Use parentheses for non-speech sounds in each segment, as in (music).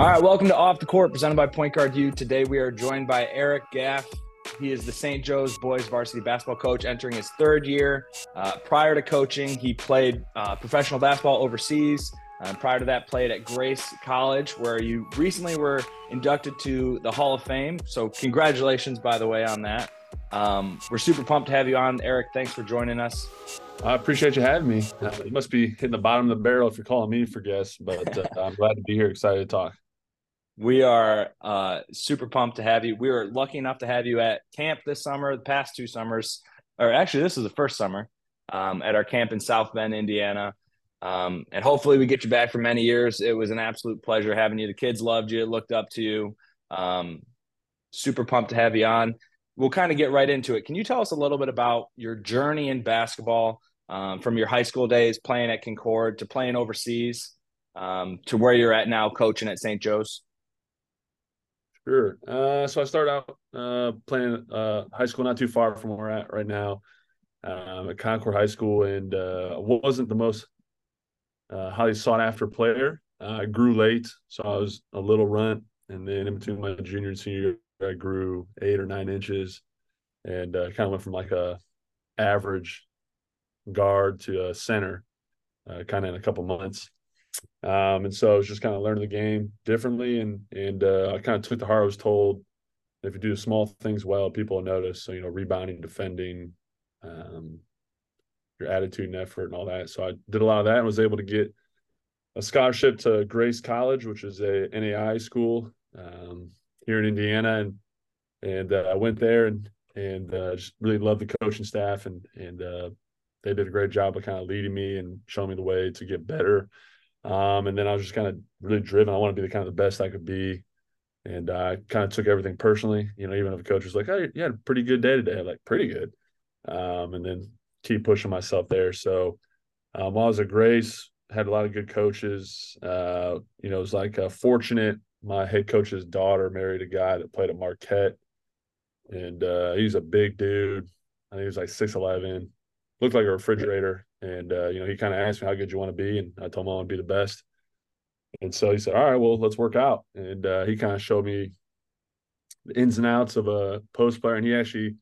All right, welcome to Off the Court, presented by Point Guard U. Today we are joined by Eric Gaff. He is the St. Joe's boys varsity basketball coach, entering his third year. Uh, prior to coaching, he played uh, professional basketball overseas. Uh, prior to that, played at Grace College, where you recently were inducted to the Hall of Fame. So, congratulations, by the way, on that. Um, we're super pumped to have you on, Eric. Thanks for joining us. I appreciate you having me. Uh, you must be hitting the bottom of the barrel if you're calling me for guests, but uh, I'm glad to be here. Excited to talk. We are uh, super pumped to have you. We were lucky enough to have you at camp this summer, the past two summers, or actually, this is the first summer um, at our camp in South Bend, Indiana. Um, and hopefully, we get you back for many years. It was an absolute pleasure having you. The kids loved you, looked up to you. Um, super pumped to have you on. We'll kind of get right into it. Can you tell us a little bit about your journey in basketball um, from your high school days playing at Concord to playing overseas um, to where you're at now coaching at St. Joe's? Sure. Uh, so I started out uh, playing uh, high school not too far from where we're at right now um, at Concord High School, and uh, wasn't the most uh, highly sought after player. I grew late, so I was a little runt, and then in between my junior and senior year, I grew eight or nine inches, and uh, kind of went from like a average guard to a center, kind of in a couple months. Um, and so I was just kind of learning the game differently. And, and, uh, I kind of took the heart I was told if you do small things well, people will notice. So, you know, rebounding, defending, um, your attitude and effort and all that. So I did a lot of that and was able to get a scholarship to Grace College, which is a NAI school, um, here in Indiana. And, and, uh, I went there and, and, uh, just really loved the coaching staff and, and, uh, they did a great job of kind of leading me and showing me the way to get better um, and then I was just kind of really driven. I want to be the kind of the best I could be. And I kind of took everything personally, you know, even if the coach was like, Oh, you had a pretty good day today. I'm like, pretty good. Um, and then keep pushing myself there. So um, while I was at Grace, had a lot of good coaches. Uh, you know, it was like uh, fortunate. My head coach's daughter married a guy that played at Marquette, and uh, he's a big dude. I think he was like six eleven, looked like a refrigerator. And uh, you know, he kind of asked me how good you want to be, and I told him I want to be the best. And so he said, "All right, well, let's work out." And uh, he kind of showed me the ins and outs of a post player. And he actually,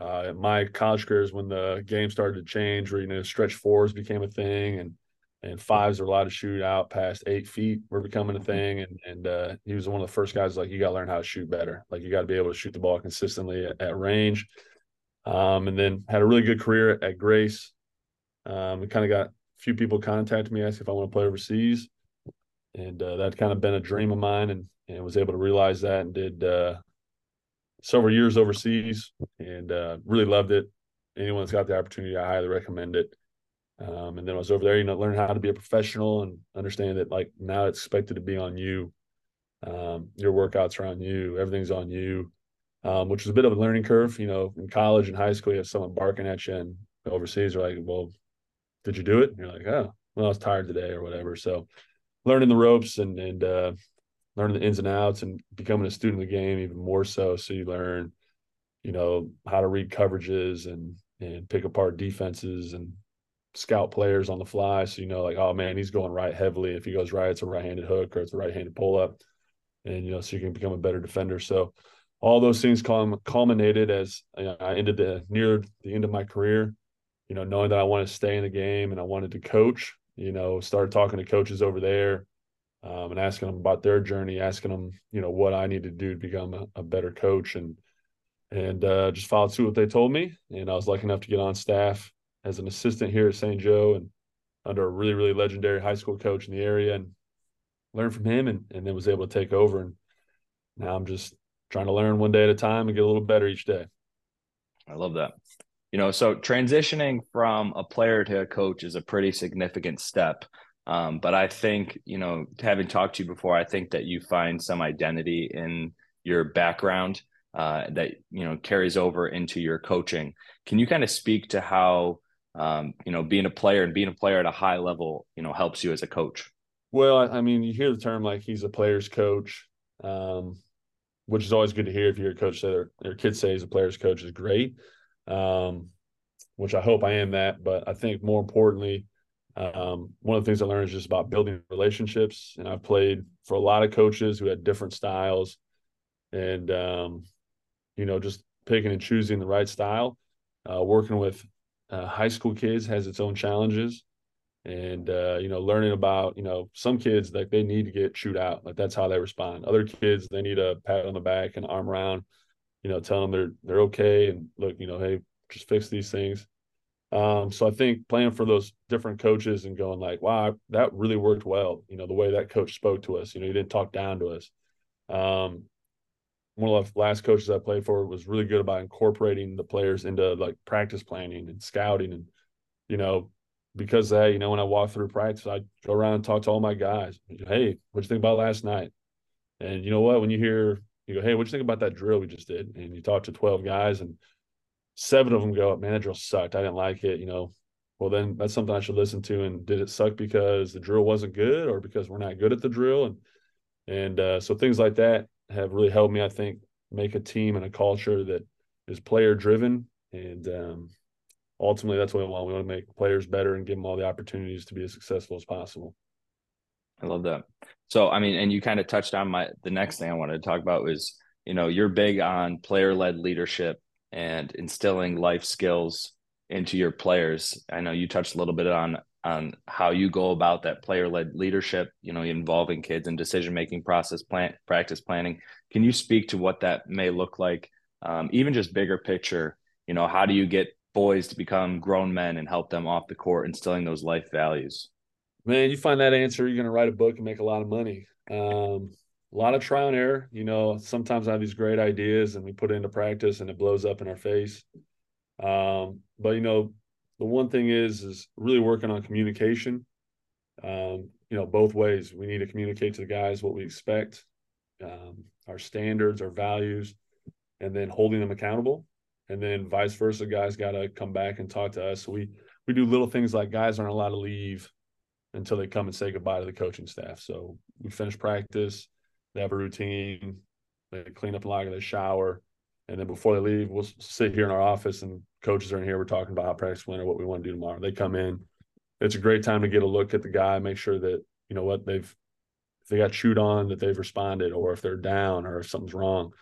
uh, my college career is when the game started to change, where you know stretch fours became a thing, and and fives are allowed to shoot out past eight feet were becoming a mm-hmm. thing. And and uh, he was one of the first guys like you got to learn how to shoot better. Like you got to be able to shoot the ball consistently at, at range. Um, and then had a really good career at Grace. Um, kind of got a few people contact me, ask if I want to play overseas, and uh, that kind of been a dream of mine, and and was able to realize that, and did uh, several years overseas, and uh, really loved it. Anyone that's got the opportunity, I highly recommend it. Um, and then I was over there, you know, learn how to be a professional and understand that like now it's expected to be on you. Um, your workouts are on you, everything's on you, um, which was a bit of a learning curve. You know, in college and high school, you have someone barking at you, and overseas, are like, well, did you do it? And you're like, oh, well, I was tired today or whatever. So learning the ropes and and uh, learning the ins and outs and becoming a student of the game even more so. So you learn, you know, how to read coverages and and pick apart defenses and scout players on the fly. So you know, like, oh man, he's going right heavily. If he goes right, it's a right-handed hook or it's a right-handed pull up, and you know, so you can become a better defender. So all those things culminated as I ended the near the end of my career you know, knowing that I wanted to stay in the game and I wanted to coach, you know, started talking to coaches over there um, and asking them about their journey, asking them, you know, what I need to do to become a, a better coach and, and uh, just followed suit what they told me. And I was lucky enough to get on staff as an assistant here at St. Joe and under a really, really legendary high school coach in the area and learn from him and, and then was able to take over. And now I'm just trying to learn one day at a time and get a little better each day. I love that. You know so transitioning from a player to a coach is a pretty significant step. Um, but i think you know having talked to you before i think that you find some identity in your background uh, that you know carries over into your coaching. Can you kind of speak to how um, you know being a player and being a player at a high level you know helps you as a coach? Well i mean you hear the term like he's a player's coach. Um, which is always good to hear if you're a coach say their, their kids say a player's coach is great um, which I hope I am that. But I think more importantly, Um, one of the things I learned is just about building relationships, and I've played for a lot of coaches who had different styles, and um, you know, just picking and choosing the right style. Uh, working with uh, high school kids has its own challenges, and uh, you know, learning about you know some kids like they need to get chewed out, like that's how they respond. Other kids they need a pat on the back and arm around, you know, tell them they're they're okay and look, you know, hey, just fix these things. Um, so I think playing for those different coaches and going like, wow, that really worked well. You know, the way that coach spoke to us, you know, he didn't talk down to us. Um, one of the last coaches I played for was really good about incorporating the players into like practice planning and scouting. And, you know, because that, you know, when I walk through practice, I go around and talk to all my guys. Hey, what you think about last night? And you know what? When you hear, you go, hey, what you think about that drill we just did? And you talk to 12 guys and seven of them go, man, that drill sucked. I didn't like it. You know, well, then that's something I should listen to. And did it suck because the drill wasn't good or because we're not good at the drill? And, and uh, so things like that have really helped me, I think, make a team and a culture that is player driven. And um, ultimately, that's what we want. We want to make players better and give them all the opportunities to be as successful as possible. I love that. So, I mean, and you kind of touched on my the next thing I wanted to talk about was, you know, you're big on player led leadership and instilling life skills into your players. I know you touched a little bit on on how you go about that player led leadership, you know, involving kids in decision making process, plan, practice planning. Can you speak to what that may look like, um, even just bigger picture? You know, how do you get boys to become grown men and help them off the court, instilling those life values? Man, you find that answer, you're going to write a book and make a lot of money. Um, a lot of trial and error. You know, sometimes I have these great ideas and we put it into practice and it blows up in our face. Um, but you know, the one thing is is really working on communication. Um, you know, both ways. We need to communicate to the guys what we expect, um, our standards, our values, and then holding them accountable. And then vice versa, guys got to come back and talk to us. We we do little things like guys aren't allowed to leave until they come and say goodbye to the coaching staff. So we finish practice they have a routine. They clean up a locker, they shower, and then before they leave, we'll sit here in our office and coaches are in here. We're talking about how practice went or what we want to do tomorrow. They come in. It's a great time to get a look at the guy, make sure that you know what they've if they got chewed on that they've responded, or if they're down, or if something's wrong.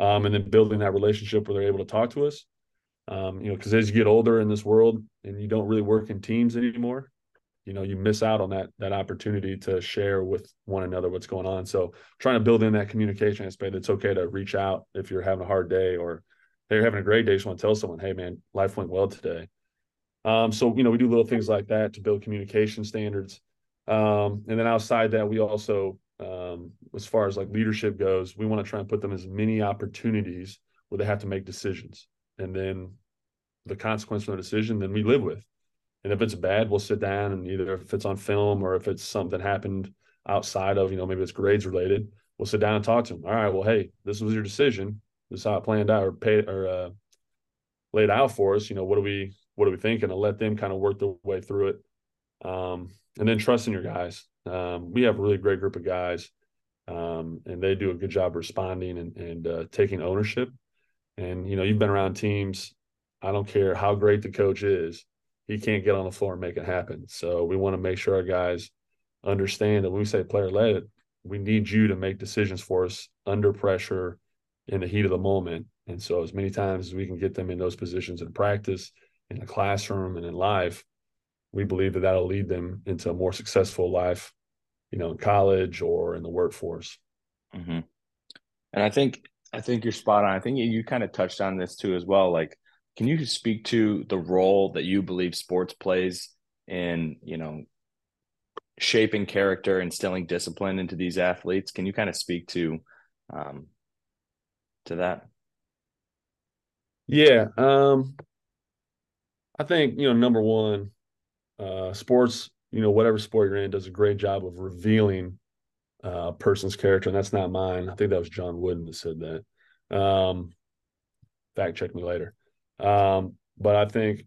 Um, and then building that relationship where they're able to talk to us. Um, you know, because as you get older in this world and you don't really work in teams anymore, you know you miss out on that that opportunity to share with one another what's going on. So trying to build in that communication aspect it's okay to reach out if you're having a hard day or hey, you're having a great day. Just want to tell someone hey man life went well today. Um, so you know we do little things like that to build communication standards. Um, and then outside that we also um, as far as like leadership goes we want to try and put them as many opportunities where they have to make decisions and then the consequence of the decision then we live with and if it's bad, we'll sit down and either if it's on film or if it's something happened outside of, you know, maybe it's grades related, we'll sit down and talk to them. All right, well, hey, this was your decision. This is how it planned out or paid or uh, laid out for us. You know, what do we what are we thinking? And let them kind of work their way through it. Um, and then trusting your guys. Um, we have a really great group of guys, um, and they do a good job responding and, and uh, taking ownership. And you know, you've been around teams. I don't care how great the coach is he can't get on the floor and make it happen. So we want to make sure our guys understand that when we say player led, we need you to make decisions for us under pressure in the heat of the moment. And so as many times as we can get them in those positions in practice, in the classroom, and in life, we believe that that'll lead them into a more successful life, you know, in college or in the workforce. Mm-hmm. And I think I think you're spot on. I think you, you kind of touched on this too as well. Like can you speak to the role that you believe sports plays in, you know, shaping character, instilling discipline into these athletes? Can you kind of speak to um, to that? Yeah, um, I think you know number one, uh, sports. You know, whatever sport you're in, does a great job of revealing uh, a person's character, and that's not mine. I think that was John Wooden that said that. Um, fact check me later. Um, but I think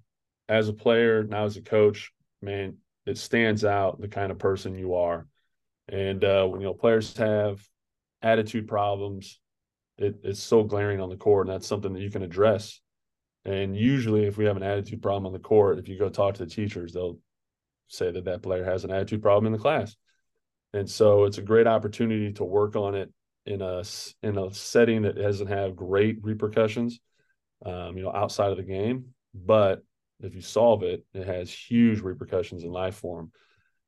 as a player, now as a coach, man, it stands out the kind of person you are. And uh, you know, players have attitude problems. It, it's so glaring on the court, and that's something that you can address. And usually, if we have an attitude problem on the court, if you go talk to the teachers, they'll say that that player has an attitude problem in the class. And so it's a great opportunity to work on it in a in a setting that doesn't have great repercussions, um, you know, outside of the game. But if you solve it, it has huge repercussions in life form.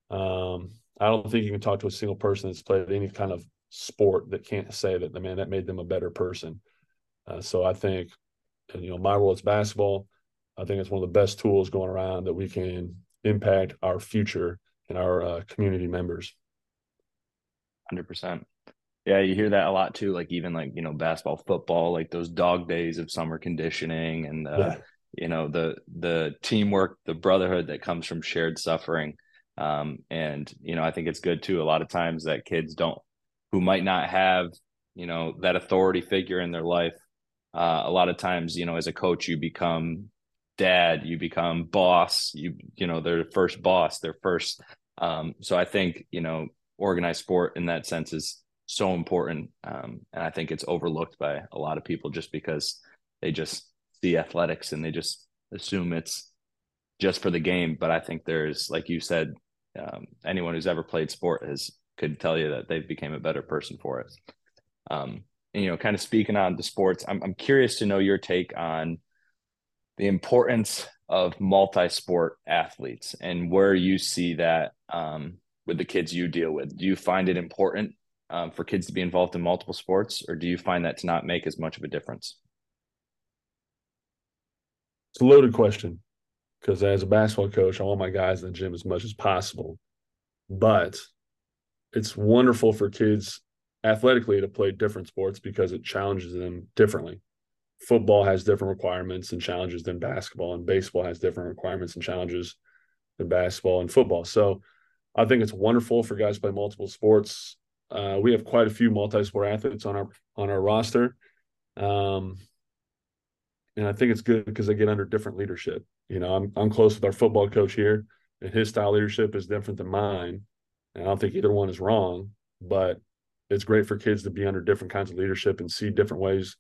Um, I don't think you can talk to a single person that's played any kind of sport that can't say that the man that made them a better person. Uh, so I think, you know, my world is basketball. I think it's one of the best tools going around that we can impact our future and our uh, community members. Hundred percent. Yeah, you hear that a lot too. Like even like you know basketball, football, like those dog days of summer conditioning, and uh, yeah. you know the the teamwork, the brotherhood that comes from shared suffering. Um, and you know, I think it's good too. A lot of times that kids don't, who might not have you know that authority figure in their life. Uh, a lot of times, you know, as a coach, you become dad, you become boss. You you know, their first boss, their first. Um, so I think you know organized sport in that sense is so important. Um, and I think it's overlooked by a lot of people just because they just see athletics and they just assume it's just for the game. But I think there's, like you said, um, anyone who's ever played sport has could tell you that they've became a better person for it. Um, you know, kind of speaking on the sports, I'm, I'm curious to know your take on the importance of multi-sport athletes and where you see that um, with the kids you deal with? Do you find it important um, for kids to be involved in multiple sports, or do you find that to not make as much of a difference? It's a loaded question because as a basketball coach, I want my guys in the gym as much as possible. But it's wonderful for kids athletically to play different sports because it challenges them differently. Football has different requirements and challenges than basketball, and baseball has different requirements and challenges than basketball and football. So I think it's wonderful for guys to play multiple sports. Uh, we have quite a few multi-sport athletes on our on our roster, um, and I think it's good because they get under different leadership. You know, I'm I'm close with our football coach here, and his style leadership is different than mine. And I don't think either one is wrong, but it's great for kids to be under different kinds of leadership and see different ways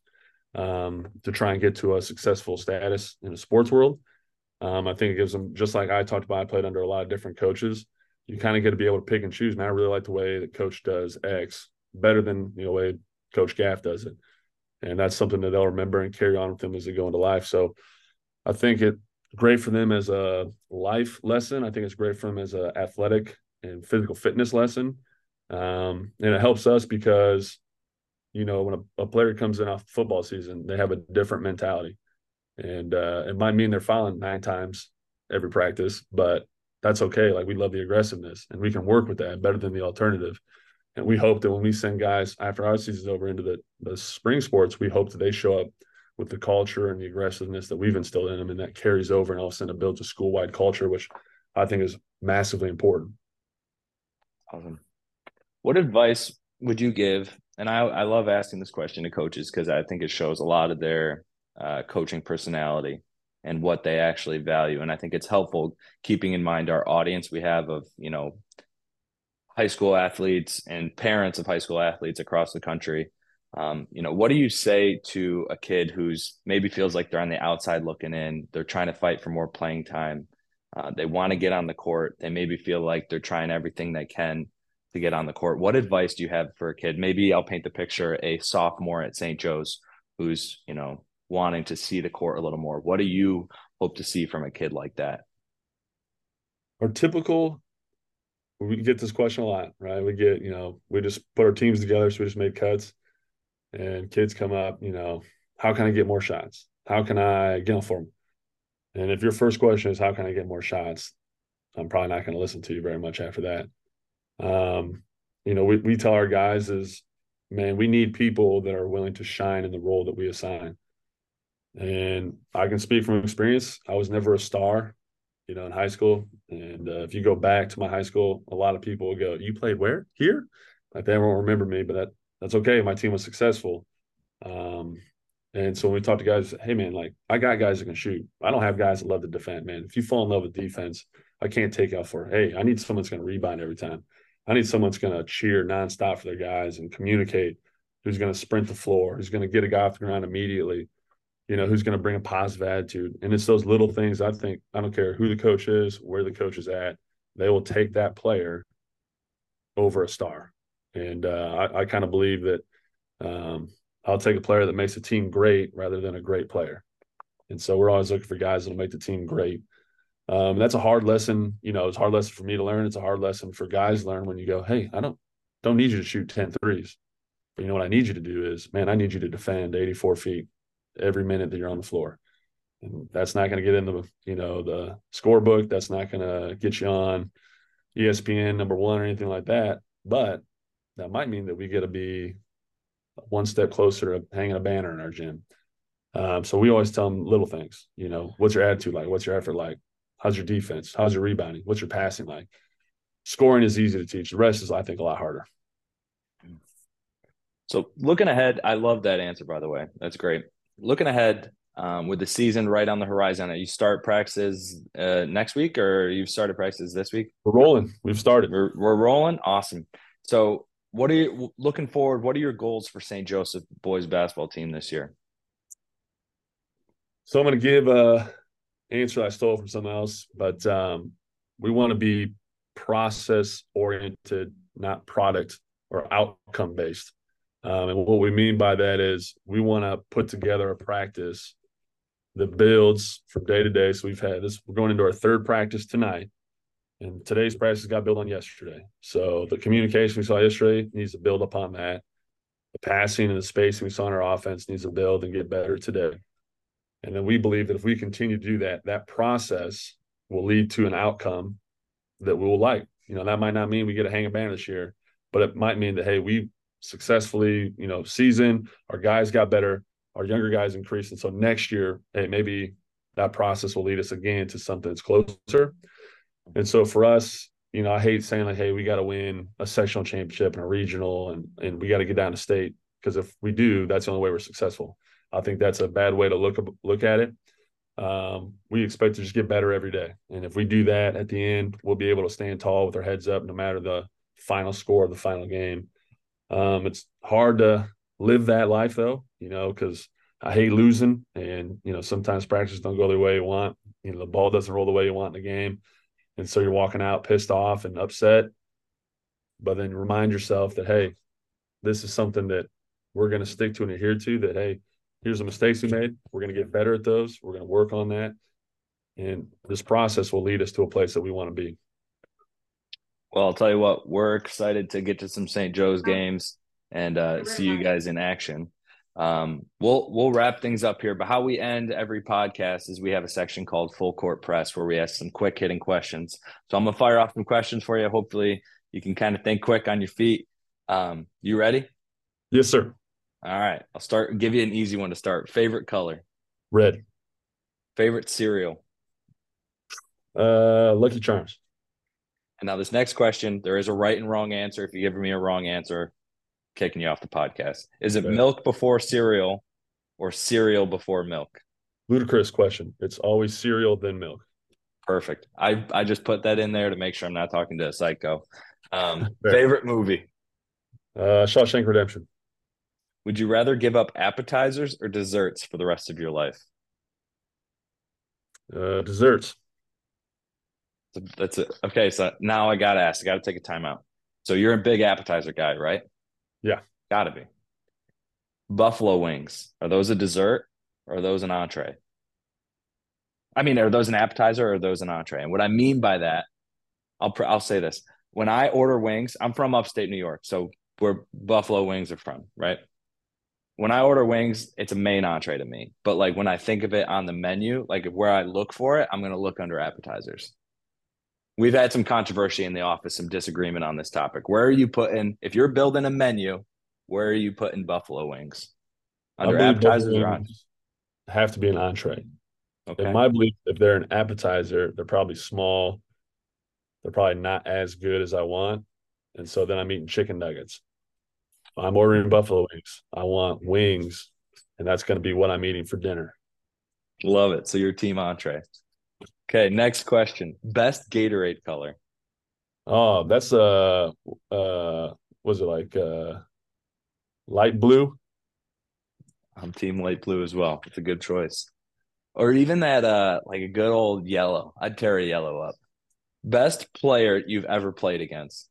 um, to try and get to a successful status in the sports world. Um, I think it gives them just like I talked about. I played under a lot of different coaches you kind of get to be able to pick and choose. Man, I really like the way that coach does X better than you know, the way Coach Gaff does it. And that's something that they'll remember and carry on with them as they go into life. So I think it's great for them as a life lesson. I think it's great for them as an athletic and physical fitness lesson. Um, and it helps us because, you know, when a, a, player comes in off football season, they have a different mentality. And uh, it might mean they're fouling nine times every practice, but that's okay. Like we love the aggressiveness and we can work with that better than the alternative. And we hope that when we send guys after our season's over into the, the spring sports, we hope that they show up with the culture and the aggressiveness that we've instilled in them and that carries over and all of a sudden it builds a school wide culture, which I think is massively important. Awesome. What advice would you give? And I, I love asking this question to coaches because I think it shows a lot of their uh, coaching personality and what they actually value. And I think it's helpful keeping in mind our audience we have of, you know, high school athletes and parents of high school athletes across the country. Um, you know, what do you say to a kid who's maybe feels like they're on the outside looking in? They're trying to fight for more playing time. Uh, they want to get on the court. They maybe feel like they're trying everything they can to get on the court. What advice do you have for a kid? Maybe I'll paint the picture a sophomore at St. Joe's who's, you know, wanting to see the court a little more. What do you hope to see from a kid like that? Our typical, we get this question a lot, right? We get, you know, we just put our teams together, so we just made cuts, and kids come up, you know, how can I get more shots? How can I get for them? And if your first question is how can I get more shots, I'm probably not going to listen to you very much after that. Um, you know, we, we tell our guys is, man, we need people that are willing to shine in the role that we assign. And I can speak from experience. I was never a star, you know, in high school. And uh, if you go back to my high school, a lot of people will go, "You played where? Here?" Like they won't remember me, but that that's okay. My team was successful. Um, and so when we talk to guys, hey man, like I got guys that can shoot. I don't have guys that love to defend, man. If you fall in love with defense, I can't take out for. Hey, I need someone that's going to rebound every time. I need someone that's going to cheer nonstop for their guys and communicate. Who's going to sprint the floor? Who's going to get a guy off the ground immediately? you know, who's going to bring a positive attitude. And it's those little things I think, I don't care who the coach is, where the coach is at, they will take that player over a star. And uh, I, I kind of believe that um, I'll take a player that makes a team great rather than a great player. And so we're always looking for guys that'll make the team great. Um, that's a hard lesson. You know, it's a hard lesson for me to learn. It's a hard lesson for guys to learn when you go, hey, I don't don't need you to shoot 10 threes. But you know what I need you to do is, man, I need you to defend 84 feet every minute that you're on the floor. And that's not going to get in the, you know, the scorebook. That's not going to get you on ESPN number one or anything like that. But that might mean that we get to be one step closer to hanging a banner in our gym. Um, so we always tell them little things. You know, what's your attitude like? What's your effort like? How's your defense? How's your rebounding? What's your passing like? Scoring is easy to teach. The rest is, I think, a lot harder. So looking ahead, I love that answer. By the way, that's great. Looking ahead, um, with the season right on the horizon, you start practices uh, next week, or you've started practices this week? We're rolling. We've started. We're, we're rolling. Awesome. So, what are you looking forward? What are your goals for St. Joseph boys basketball team this year? So I'm going to give a answer I stole from someone else, but um, we want to be process oriented, not product or outcome based. Um, and what we mean by that is we want to put together a practice that builds from day to day. So we've had this, we're going into our third practice tonight. And today's practice got built on yesterday. So the communication we saw yesterday needs to build upon that. The passing and the spacing we saw in our offense needs to build and get better today. And then we believe that if we continue to do that, that process will lead to an outcome that we will like. You know, that might not mean we get a hang of banner this year, but it might mean that hey, we successfully, you know, season, our guys got better, our younger guys increased. And so next year, hey, maybe that process will lead us again to something that's closer. And so for us, you know, I hate saying like, hey, we got to win a sectional championship and a regional and and we got to get down to state. Because if we do, that's the only way we're successful. I think that's a bad way to look look at it. Um, we expect to just get better every day, and if we do that at the end, we'll be able to stand tall with our heads up, no matter the final score of the final game. Um, it's hard to live that life though, you know, because I hate losing, and you know sometimes practices don't go the way you want. You know the ball doesn't roll the way you want in the game, and so you're walking out pissed off and upset. But then remind yourself that hey, this is something that we're going to stick to and adhere to. That hey, here's the mistakes we made. We're going to get better at those. We're going to work on that, and this process will lead us to a place that we want to be. Well, I'll tell you what, we're excited to get to some St. Joe's games and uh, see you guys in action. Um, we'll we'll wrap things up here, but how we end every podcast is we have a section called Full Court Press where we ask some quick hitting questions. So I'm gonna fire off some questions for you. Hopefully, you can kind of think quick on your feet. Um, you ready? Yes, sir. All right, I'll start. Give you an easy one to start. Favorite color? Red. Favorite cereal? Uh, Lucky Charms. And now this next question, there is a right and wrong answer. If you give me a wrong answer, kicking you off the podcast. Is it okay. milk before cereal or cereal before milk? Ludicrous question. It's always cereal then milk. Perfect. I I just put that in there to make sure I'm not talking to a psycho. Um, (laughs) favorite movie? Uh, Shawshank Redemption. Would you rather give up appetizers or desserts for the rest of your life? Uh, desserts. That's it. Okay, so now I gotta ask. I gotta take a timeout. So you're a big appetizer guy, right? Yeah, gotta be. Buffalo wings are those a dessert or are those an entree? I mean, are those an appetizer or are those an entree? And what I mean by that, I'll I'll say this: when I order wings, I'm from upstate New York, so where Buffalo wings are from, right? When I order wings, it's a main entree to me. But like when I think of it on the menu, like where I look for it, I'm gonna look under appetizers we've had some controversy in the office, some disagreement on this topic. Where are you putting if you're building a menu? Where are you putting buffalo wings? Under appetizers or Have to be an entree. Okay. In my belief, if they're an appetizer, they're probably small. They're probably not as good as I want, and so then I'm eating chicken nuggets. I'm ordering buffalo wings. I want wings, and that's going to be what I'm eating for dinner. Love it. So your team entree. Okay, next question. Best Gatorade color. Oh, that's uh uh was it like uh light blue? I'm team light blue as well. It's a good choice. Or even that uh like a good old yellow. I'd tear a yellow up. Best player you've ever played against?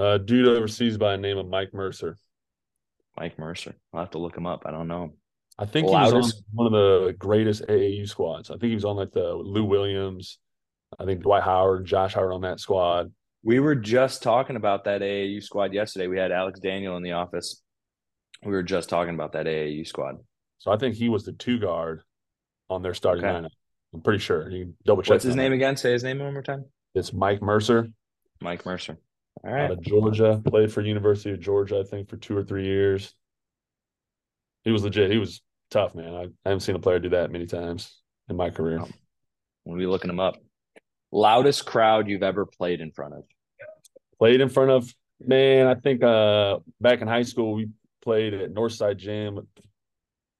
Uh, dude overseas by the name of Mike Mercer. Mike Mercer. I'll have to look him up. I don't know. I think Loudest. he was on one of the greatest AAU squads. I think he was on like the Lou Williams. I think Dwight Howard, Josh Howard on that squad. We were just talking about that AAU squad yesterday. We had Alex Daniel in the office. We were just talking about that AAU squad. So I think he was the two guard on their starting okay. lineup. I'm pretty sure. You double check. What's his name again? Say his name one more time. It's Mike Mercer. Mike Mercer. All right. Out of Georgia. Played for University of Georgia, I think, for two or three years. He was legit. He was tough, man. I, I haven't seen a player do that many times in my career. When We'll be looking him up. Loudest crowd you've ever played in front of? Played in front of man. I think uh back in high school we played at Northside Gym.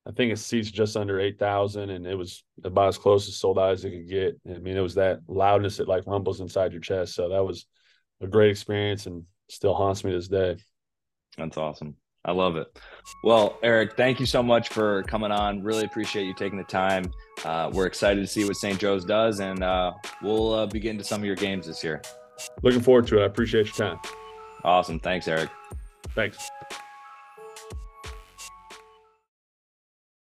I think it seats just under eight thousand, and it was about as close as sold out as it could get. I mean, it was that loudness that like rumbles inside your chest. So that was a great experience, and still haunts me to this day. That's awesome. I love it. Well, Eric, thank you so much for coming on. Really appreciate you taking the time. Uh, we're excited to see what St. Joe's does, and uh, we'll uh, begin to some of your games this year. Looking forward to it. I appreciate your time. Awesome. Thanks, Eric. Thanks.